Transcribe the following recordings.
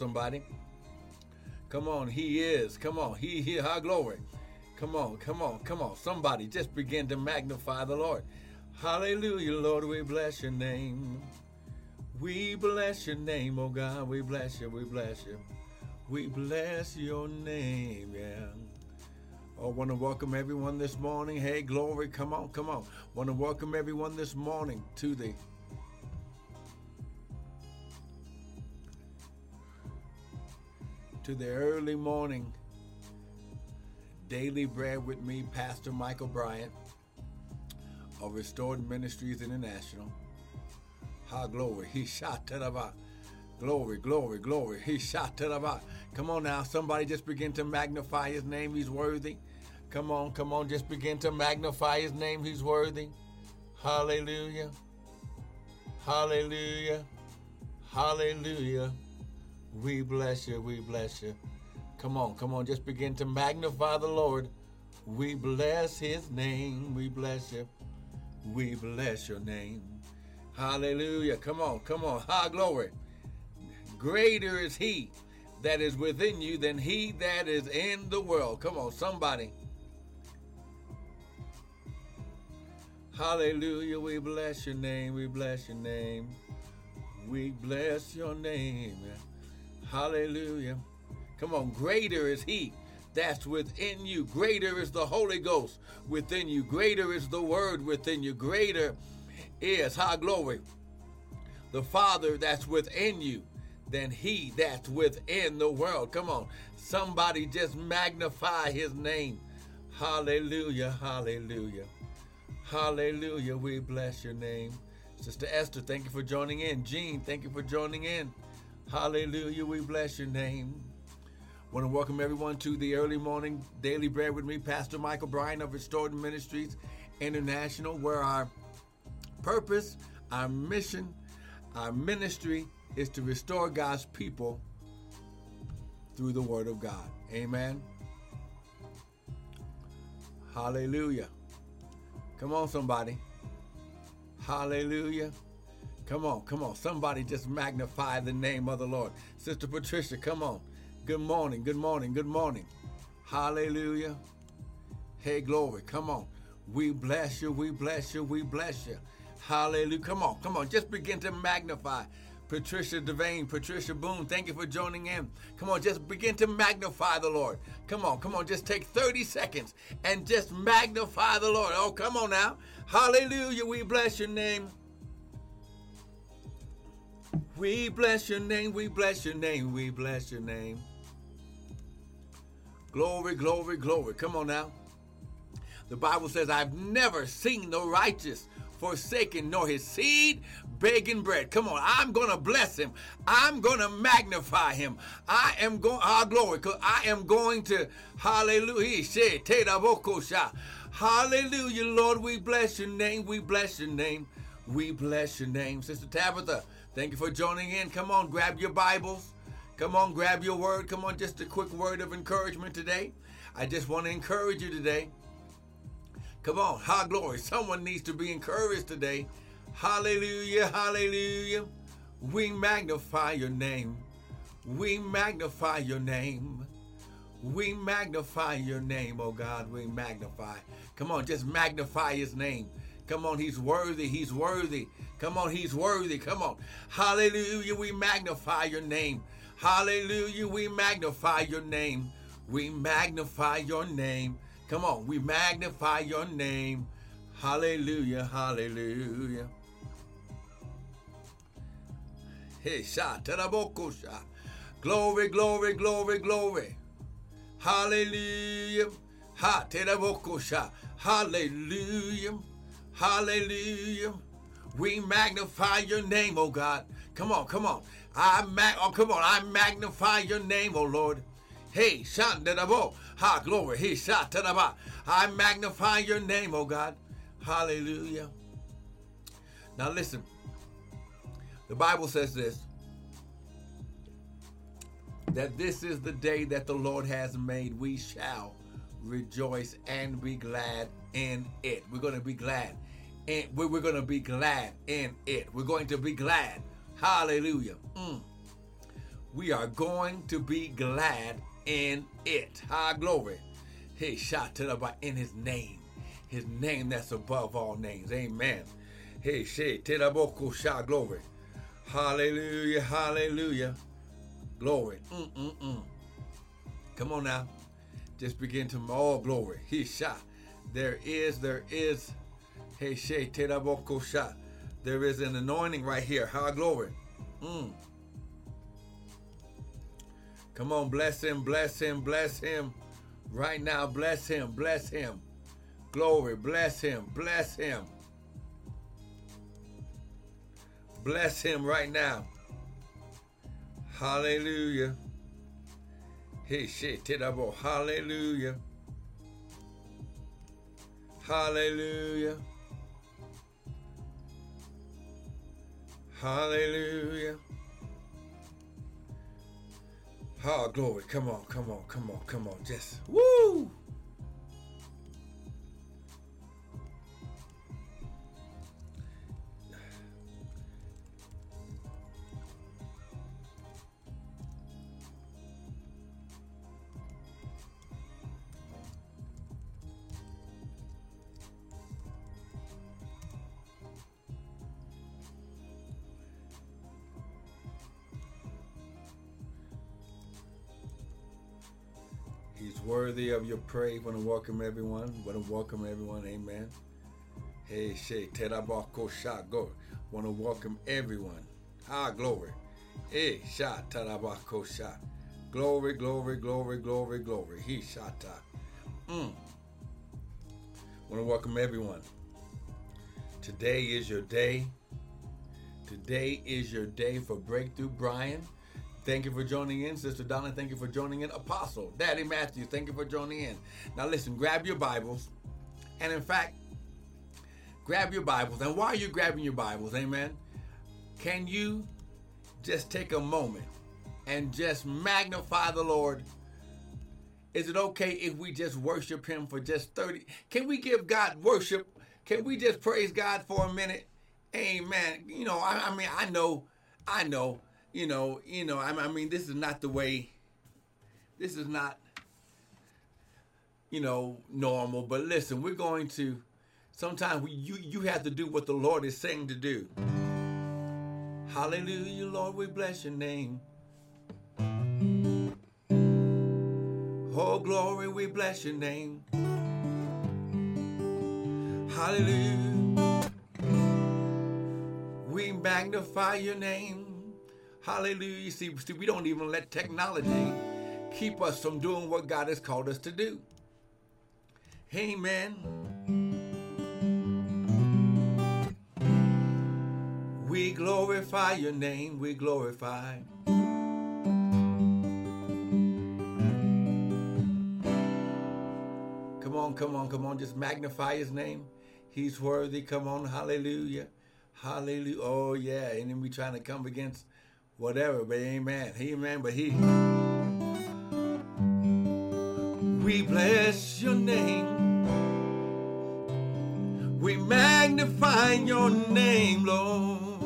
somebody. Come on, he is. Come on, he here. High glory. Come on, come on, come on. Somebody just begin to magnify the Lord. Hallelujah, Lord, we bless your name. We bless your name, oh God. We bless you, we bless you. We bless your name, yeah. Oh, want to welcome everyone this morning. Hey, glory, come on, come on. Want to welcome everyone this morning to the to the early morning daily bread with me, Pastor Michael Bryant of Restored Ministries International. Ha glory. He shot to the Glory, glory, glory. He shot to the Come on now, somebody just begin to magnify his name. He's worthy. Come on, come on, just begin to magnify his name. He's worthy. Hallelujah. Hallelujah. Hallelujah. We bless you. We bless you. Come on, come on, just begin to magnify the Lord. We bless his name. We bless you. We bless your name. Hallelujah. Come on, come on. High glory. Greater is he that is within you than he that is in the world. Come on, somebody. Hallelujah. We bless your name. We bless your name. We bless your name. Hallelujah. Come on. Greater is he that's within you. Greater is the Holy Ghost within you. Greater is the Word within you. Greater is, high glory, the Father that's within you than he that's within the world. Come on. Somebody just magnify his name. Hallelujah. Hallelujah. Hallelujah. We bless your name. Sister Esther, thank you for joining in. Jean, thank you for joining in. Hallelujah. We bless your name. Want to welcome everyone to the early morning daily bread with me, Pastor Michael Bryant of Restored Ministries International, where our purpose, our mission, our ministry is to restore God's people through the Word of God. Amen. Hallelujah. Come on, somebody. Hallelujah. Come on, come on. Somebody just magnify the name of the Lord. Sister Patricia, come on. Good morning, good morning, good morning. Hallelujah. Hey, glory. Come on. We bless you, we bless you, we bless you. Hallelujah. Come on, come on. Just begin to magnify. Patricia Devane, Patricia Boone, thank you for joining in. Come on, just begin to magnify the Lord. Come on, come on, just take 30 seconds and just magnify the Lord. Oh, come on now. Hallelujah. We bless your name. We bless your name, we bless your name, we bless your name. Glory, glory, glory. Come on now. The Bible says, I've never seen the righteous forsaken, nor his seed begging bread. Come on, I'm to bless him. I'm to magnify him. I am going, our ah, glory, because I am going to, hallelujah, hallelujah, Lord, we bless your name, we bless your name, we bless your name. Sister Tabitha, thank you for joining in. Come on, grab your Bibles. Come on, grab your word. Come on, just a quick word of encouragement today. I just want to encourage you today. Come on, high glory. Someone needs to be encouraged today. Hallelujah, hallelujah. We magnify your name. We magnify your name. We magnify your name, oh God. We magnify. Come on, just magnify his name. Come on, he's worthy. He's worthy. Come on, he's worthy. Come on. Hallelujah. We magnify your name. Hallelujah. We magnify your name. We magnify your name. Come on, we magnify your name. Hallelujah, hallelujah. Hey, sha, teraboko sha. Glory, glory, glory, glory. Hallelujah. Ha. Hallelujah. Hallelujah. We magnify your name, oh God. Come on, come on. I mag- oh, come on. I magnify your name, oh Lord. Hey, Shandanabo. Ha, glory. Hey, Shatanaba. I magnify your name, oh God. Hallelujah. Now listen. The Bible says this that this is the day that the Lord has made. We shall rejoice and be glad in it. We're going to be glad. And we're going to be glad in it. We're going to be glad. Hallelujah. Mm. We are going to be glad in it. High glory. Hey, shout to the in his name. His name that's above all names. Amen. Hey, she teraboko sha glory. Hallelujah, hallelujah. Glory. Mm-mm-mm. Come on now. Just begin to all glory. He shot. There is, there is. Hey, she teraboko sha. There is an anointing right here. High glory. Mm. Come on, bless him, bless him, bless him. Right now, bless him, bless him. Glory, bless him, bless him. Bless him right now. Hallelujah. Shit, about oh, hallelujah. Hallelujah. Hallelujah. Oh, glory. Come on, come on, come on, come on. Just woo! Of your praise. Want to welcome everyone. Want to welcome everyone. Amen. Hey, Shay, Terabako Go. Want to welcome everyone. Ah, glory. Hey, Sha, Terabako Sha. Glory, glory, glory, glory, glory. He Shata. Mm. Want to welcome everyone. Today is your day. Today is your day for breakthrough, Brian. Thank you for joining in, Sister Donna. Thank you for joining in, Apostle Daddy Matthew. Thank you for joining in. Now, listen, grab your Bibles, and in fact, grab your Bibles. And while you're grabbing your Bibles, Amen. Can you just take a moment and just magnify the Lord? Is it okay if we just worship Him for just 30? Can we give God worship? Can we just praise God for a minute? Amen. You know, I, I mean, I know, I know you know, you know, I, mean, this is not the way. This is not, you know, normal. But listen, we're going to. Sometimes we, you you have to do what the Lord is saying to do. Hallelujah, Lord, we bless your name. Oh, glory, we bless your name. Hallelujah. We magnify your name. Hallelujah. See, see, we don't even let technology keep us from doing what God has called us to do. Amen. We glorify your name, we glorify. Come on, come on, come on, just magnify his name. He's worthy. Come on, hallelujah. Hallelujah. Oh, yeah. And then we trying to come against whatever, but amen. Amen, but he. We bless your name. We magnify your name, Lord.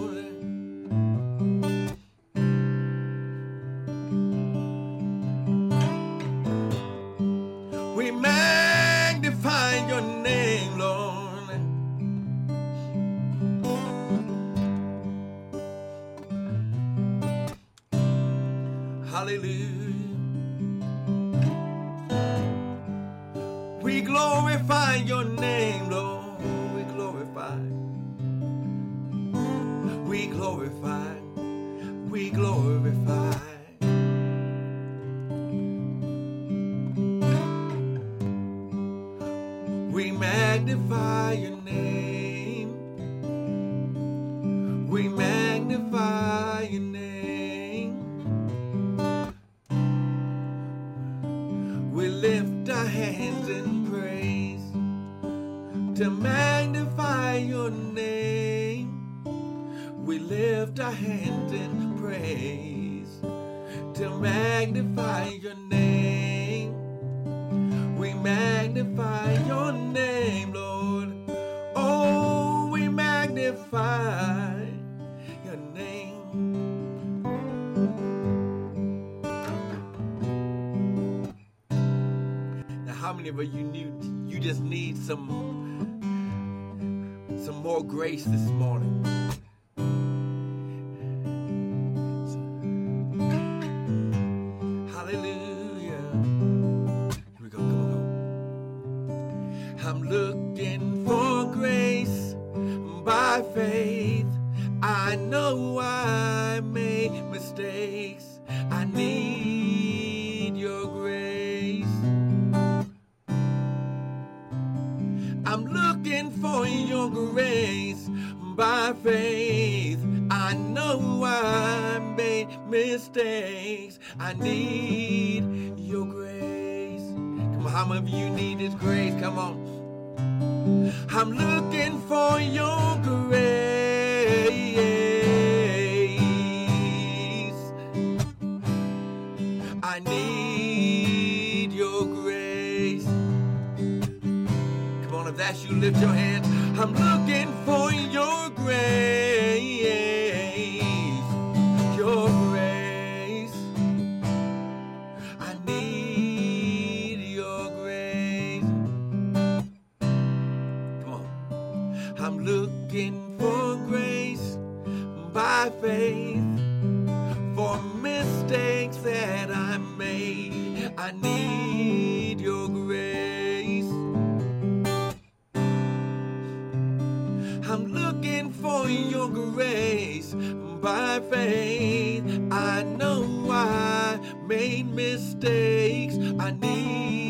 magnify your name. We lift our hands in praise to magnify your name. We magnify your name, Lord. Oh, we magnify your name. how many of you knew you just need some some more grace this morning? Hallelujah. Here we go. Come on. I'm looking for grace by faith. I know I make mistakes. I need your grace. I'm looking for your grace by faith. I know I made mistakes. I need your grace. Come on, how many of you need His grace? Come on. I'm looking for your grace. You, lift your hands. I'm looking for your grace. Your grace. I need your grace. Come on. I'm looking for grace by faith for mistakes that I made. I need for your grace by faith. I know I made mistakes. I need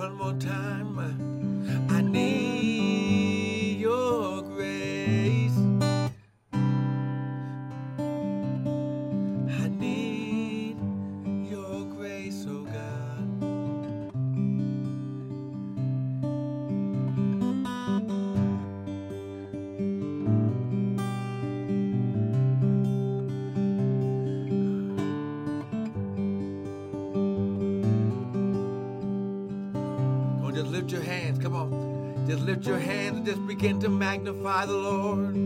One more time. Magnify the Lord.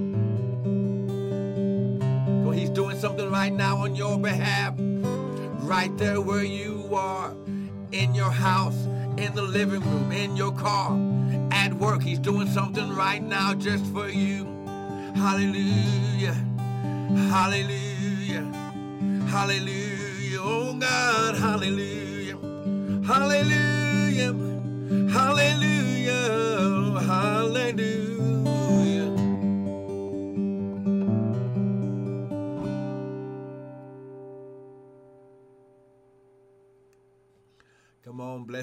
On, He's doing something right now on your behalf. Right there where you are. In your house, in the living room, in your car, at work. He's doing something right now just for you. Hallelujah. Hallelujah. Hallelujah. Oh God,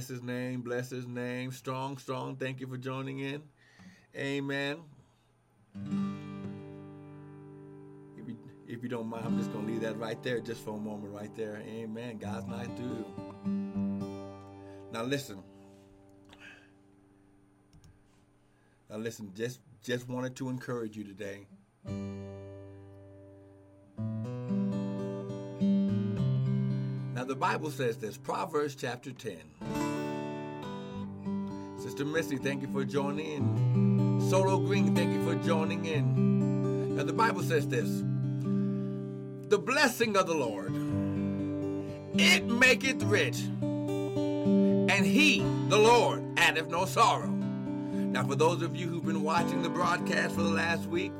bless his name, bless his name. Strong, strong. Thank you for joining in. Amen. If you, if you don't mind, I'm just going to leave that right there just for a moment, right there. Amen. God's not through. Now listen. Now listen, just just wanted to encourage you today. Now the Bible says this, Proverbs chapter 10. Sister Missy, thank you for joining in. Solo Green, thank you for joining in. Now the Bible says this. The blessing of the Lord, it maketh rich, and he, the Lord, addeth no sorrow. Now, for those of you who've been watching the broadcast for the last week,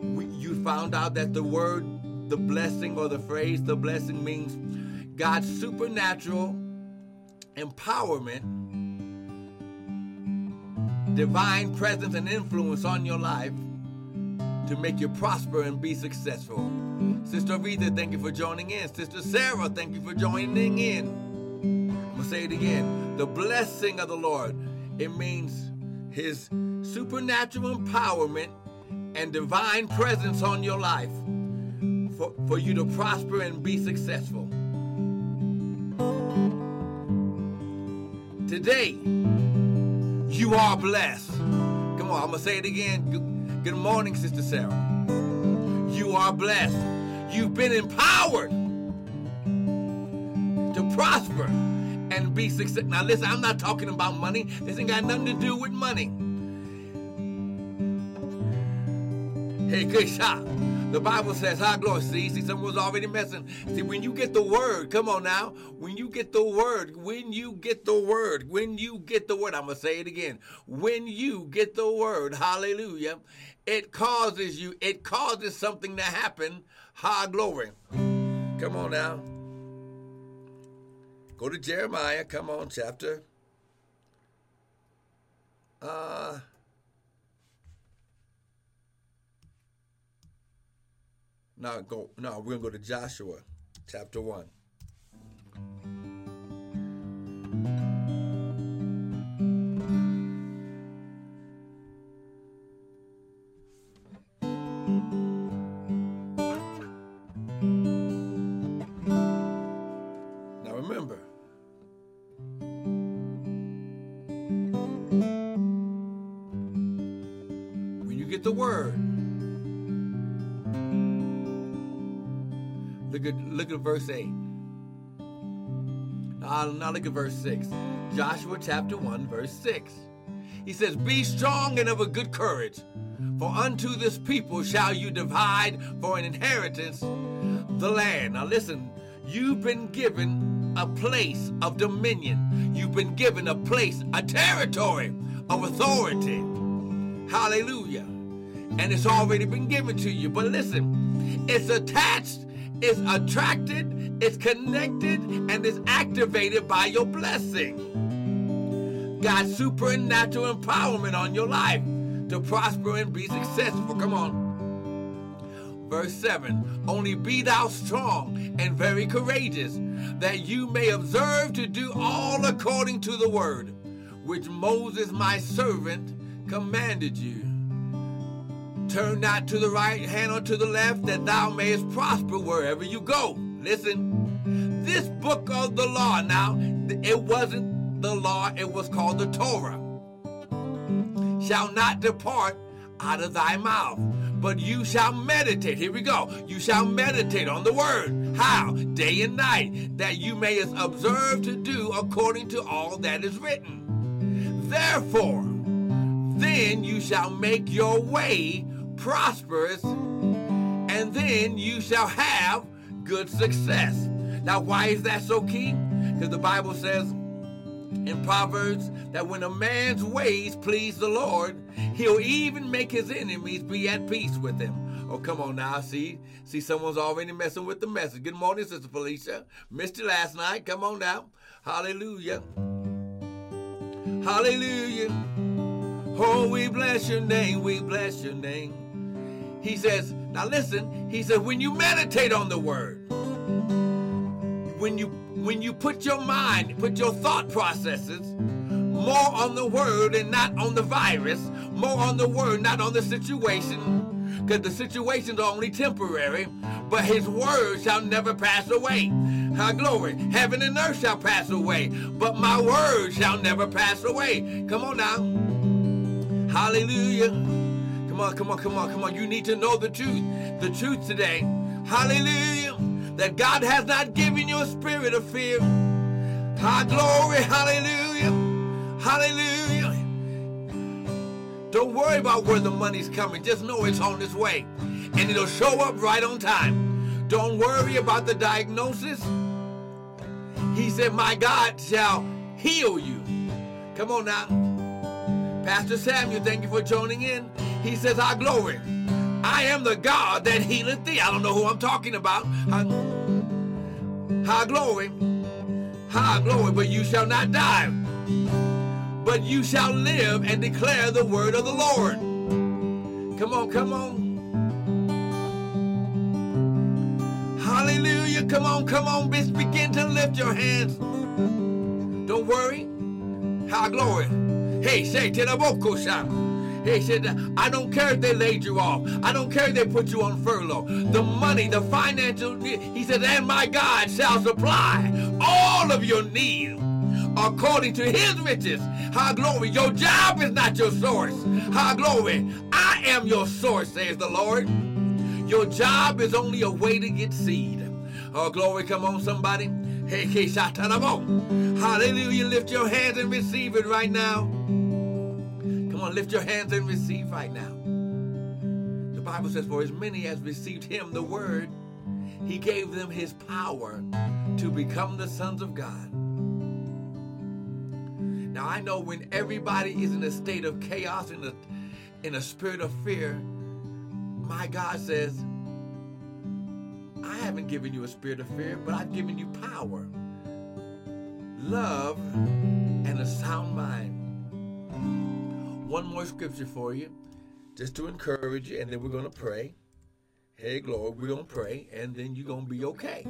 we, you found out that the word, the blessing, or the phrase, the blessing means God's supernatural empowerment, divine presence, and influence on your life to make you prosper and be successful. Sister Aretha, thank you for joining in. Sister Sarah, thank you for joining in. I'm going to say it again. The blessing of the Lord, it means his supernatural empowerment and divine presence on your life for, for you to prosper and be successful. Today, you are blessed. Come on, I'm going to say it again. Good, morning, Sister Sarah. You are blessed. You've been empowered to prosper and be successful. Now, listen, I'm not talking about money. This ain't got nothing to do with money. Hey, good shot. The Bible says, high glory. See, see, someone's already messing. See, when you get the word, come on now. When you get the word, when you get the word, when you get the word, I'm going to say it again. When you get the word, hallelujah, it causes you, it causes something to happen. High glory. Come on now. Go to Jeremiah, come on, chapter. Uh, Now go. Now we're gonna go to Joshua, chapter one. Now remember. When you get the word, look at verse 8. Now, now look at verse 6. Joshua chapter 1, verse 6. He says, Be strong and of a good courage, for unto this people shall you divide for an inheritance the land. Now listen, you've been given a place of dominion. You've been given a place, a territory of authority. Hallelujah. And it's already been given to you. But listen, it's attached is attracted, is connected, and is activated by your blessing. God's supernatural empowerment on your life to prosper and be successful. Come on. Verse 7 Only be thou strong and very courageous, that you may observe to do all according to the word which Moses my servant commanded you. Turn not to the right hand or to the left, that thou mayest prosper wherever you go. Listen, this book of the law, now, it wasn't the law, it was called the Torah, shall not depart out of thy mouth, but you shall meditate. Here we go. You shall meditate on the word. How? Day and night, that you mayest observe to do according to all that is written. Therefore, then you shall make your way prosperous, and then you shall have good success. Now, why is that so key? Because the Bible says in Proverbs that when a man's ways please the Lord, he'll even make his enemies be at peace with him. Oh, come on now. See, see, someone's already messing with the message. Good morning, Sister Felicia. Missed you last night. Come on now. Hallelujah. Hallelujah. Oh, we bless your name. We bless your name. He says, now listen, he says, when you meditate on the word, when you when you put your mind, put your thought processes more on the word and not on the virus, more on the word, not on the situation, because the situations are only temporary, but his word shall never pass away. How glory. Heaven and earth shall pass away, but my word shall never pass away. Come on now. Hallelujah. Come on, come on, come on, come on. You need to know the truth. The truth today. Hallelujah. That God has not given you a spirit of fear. High glory. Hallelujah. Hallelujah. Don't worry about where the money's coming. Just know it's on its way. And it'll show up right on time. Don't worry about the diagnosis. He said, My God shall heal you. Come on now. Pastor Samuel, thank you for joining in. He says, I glory. I am the God that healeth thee. I don't know who I'm talking about. High glory. High glory. But you shall not die. But you shall live and declare the word of the Lord. Come on, come on. Hallelujah. Come on, come on. bitch. Begin to lift your hands. Don't worry. High glory. Hey, say to the He said, I don't care if they laid you off. I don't care if they put you on furlough. The money, the financial, he said, and my God shall supply all of your need according to his riches. High glory. Your job is not your source. High glory. I am your source, says the Lord. Your job is only a way to get seed. Oh, glory. Come on, somebody. Hey, Hallelujah. Lift your hands and receive it right now. On, lift your hands and receive right now. The Bible says, For as many as received him, the word, he gave them his power to become the sons of God. Now I know when everybody is in a state of chaos, in a, in a spirit of fear, my God says, I haven't given you a spirit of fear, but I've given you power, love, and a sound mind one more scripture for you, just to encourage you, and then we're going to pray. Hey, glory, we're going to pray, and then you're going to be okay.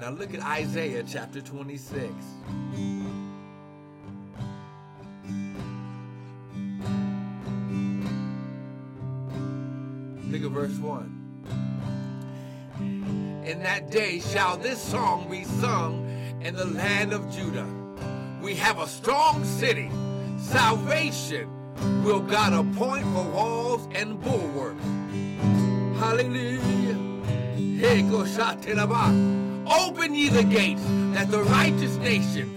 Now look at Isaiah chapter 26. Look at verse 1. In that day shall this song be sung in the land of Judah. We have a strong city. Salvation will God appoint for walls and bulwarks. Hallelujah. Open ye the gates, that the righteous nation,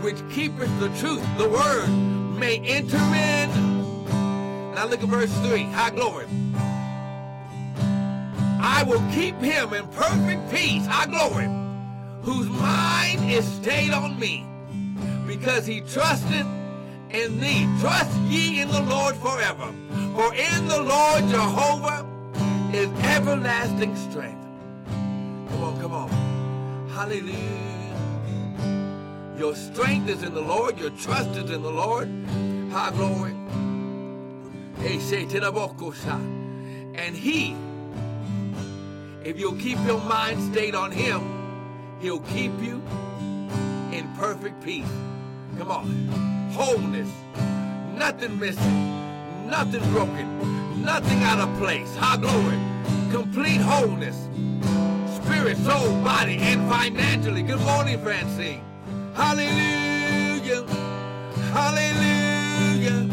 which keepeth the truth, the word, may enter in. Now look at verse 3. High glory. I will keep him in perfect peace, I glory, whose mind is stayed on me, because he trusted in thee. Trust ye in the Lord forever, for in the Lord Jehovah is everlasting strength. Come on, come on. Hallelujah. Your strength is in the Lord, your trust is in the Lord. High glory. And he if you'll keep your mind stayed on him, he'll keep you in perfect peace. Come on. Wholeness. Nothing missing. Nothing broken. Nothing out of place. High glory. Complete wholeness. Spirit, soul, body, and financially. Good morning, Francine. Hallelujah. Hallelujah.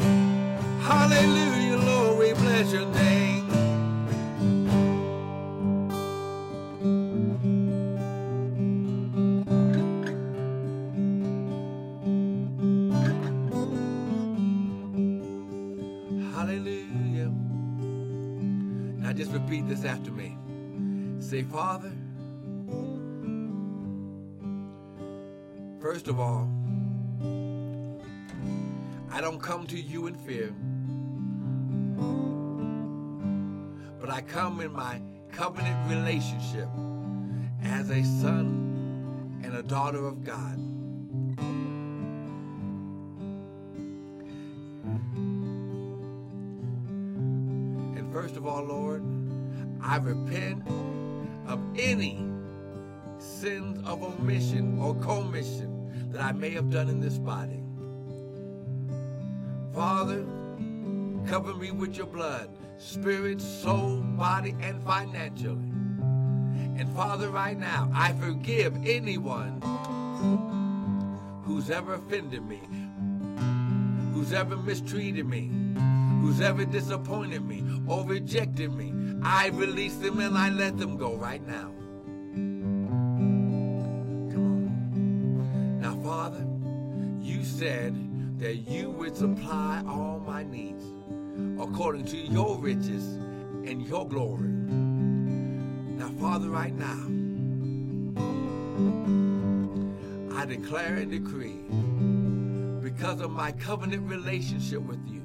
Hallelujah, Lord. We bless your name. Repeat this after me. Say, Father, first of all, I don't come to you in fear, but I come in my covenant relationship as a son and a daughter of God. And first of all, Lord, I repent of any sins of omission or commission that I may have done in this body. Father, cover me with your blood, spirit, soul, body, and financially. And Father, right now, I forgive anyone who's ever offended me, who's ever mistreated me, who's ever disappointed me or rejected me. I release them and I let them go right now. Come on. Now, Father, you said that you would supply all my needs according to your riches and your glory. Now, Father, right now, I declare and decree because of my covenant relationship with you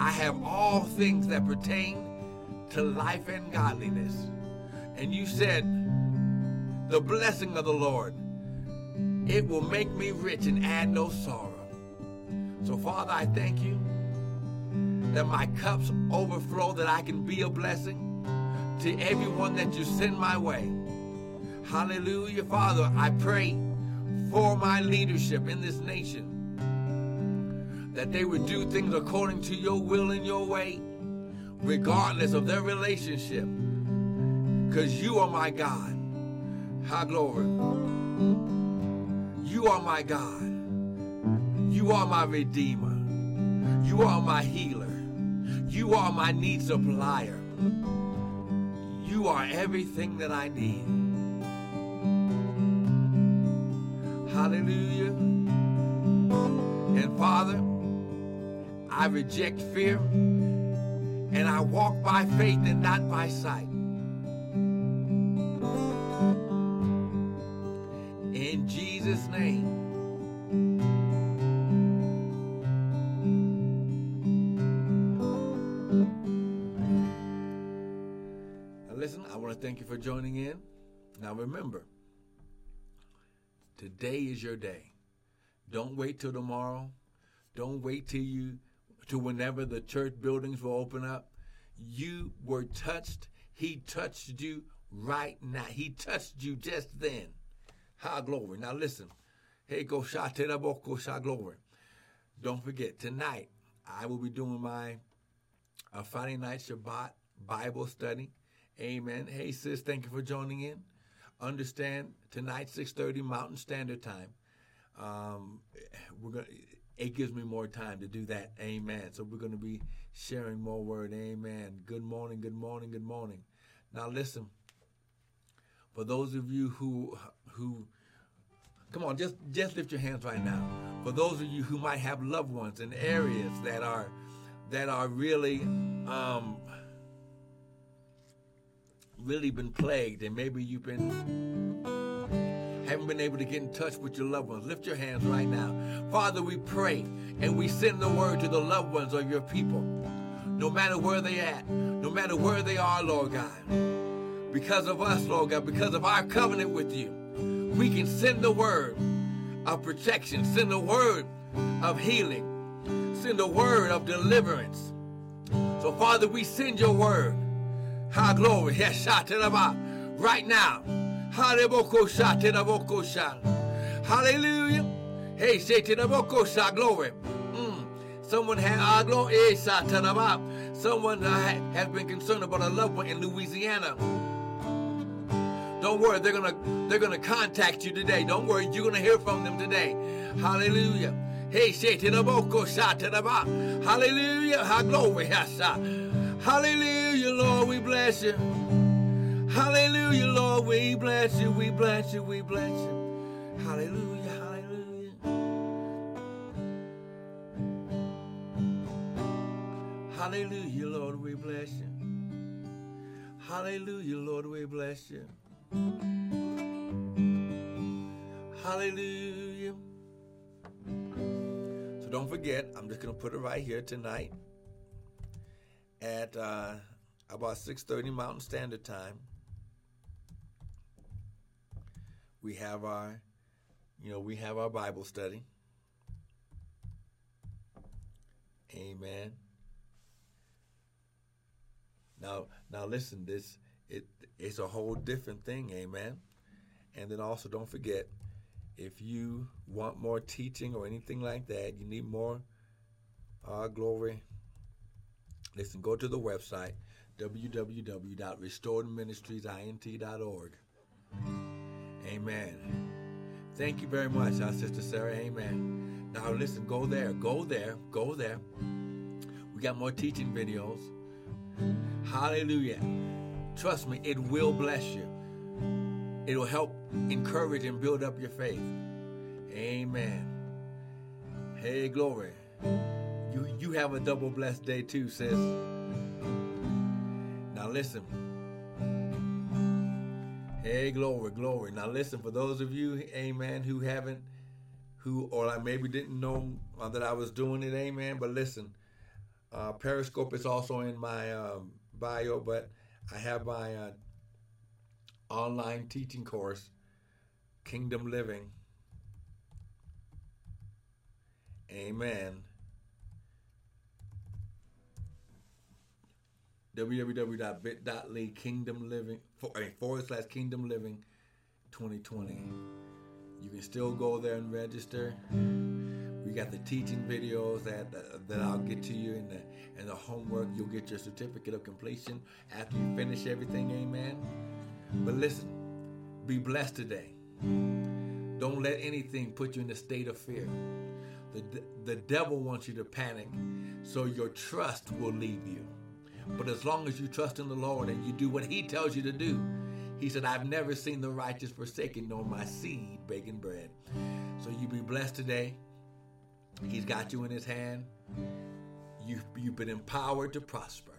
I have all things that pertain to life and godliness. And you said, the blessing of the Lord, it will make me rich and add no sorrow. So, Father, I thank you that my cups overflow, that I can be a blessing to everyone that you send my way. Hallelujah. Father, I pray for my leadership in this nation that they would do things according to your will and your way, regardless of their relationship. Because you are my God. High glory. You are my God. You are my Redeemer. You are my healer. You are my need supplier. You are everything that I need. Hallelujah. And Father, I reject fear and I walk by faith and not by sight. In Jesus' name. Listen, I want to thank you for joining in. Now remember, today is your day. Don't wait till tomorrow. Don't wait till you to whenever the church buildings will open up. You were touched. He touched you right now. He touched you just then. High glory. Now listen. Hey, go shot glory. Don't forget, tonight I will be doing my uh, Friday night Shabbat Bible study. Amen. Hey, sis, thank you for joining in. Understand tonight, 6:30 Mountain Standard Time. Um, we're gonna it gives me more time to do that. Amen. So we're going to be sharing more word. Amen. Good morning, good morning, good morning. Now listen. For those of you who who come on, just just lift your hands right now. For those of you who might have loved ones in areas that are that are really um really been plagued and maybe you've been haven't been able to get in touch with your loved ones, lift your hands right now. Father, we pray and we send the word to the loved ones of your people, no matter where they at, no matter where they are, Lord God. Because of us, Lord God, because of our covenant with you, we can send the word of protection, send the word of healing, send the word of deliverance. So, Father, we send your word. High glory. Right now. Hallelujah. Hey, the glory. Mm. Someone had ah, glory. Eh, Someone uh, has been concerned about a loved one in Louisiana. Don't worry, they're gonna they're gonna contact you today. Don't worry, you're gonna hear from them today. Hallelujah. Hey, the Hallelujah. Glory. Hallelujah, Lord, we bless you. Hallelujah, Lord. We bless you. We bless you. We bless you. Hallelujah. Hallelujah. Hallelujah, Lord. We bless you. Hallelujah, Lord. We bless you. Hallelujah. So don't forget, I'm just going to put it right here tonight at uh, about 6.30 Mountain Standard Time. We have our, you know, we have our Bible study. Amen. Now, now listen, this it it's a whole different thing, amen. And then also don't forget, if you want more teaching or anything like that, you need more uh, glory. Listen, go to the website www.restoredministriesint.org. Amen. Thank you very much, our sister Sarah. Amen. Now listen, go there, go there, go there. We got more teaching videos. Hallelujah. Trust me, it will bless you. It'll help encourage and build up your faith. Amen. Hey, glory. You you have a double blessed day too, sis. Now listen. Hey, glory, glory. Now, listen, for those of you, amen, who haven't, who, or I maybe didn't know uh, that I was doing it, amen, but listen, uh, Periscope is also in my um, bio, but I have my uh, online teaching course, Kingdom Living. Amen. www.bit.ly kingdom living forward slash kingdom living 2020. You can still go there and register. We got the teaching videos that uh, that I'll get to you and the and the homework. You'll get your certificate of completion after you finish everything. Amen. But listen, be blessed today. Don't let anything put you in a state of fear. The, the devil wants you to panic, so your trust will leave you. But as long as you trust in the Lord and you do what He tells you to do, He said, I've never seen the righteous forsaken, nor my seed begging bread. So you be blessed today. He's got you in His hand. You've, you've been empowered to prosper.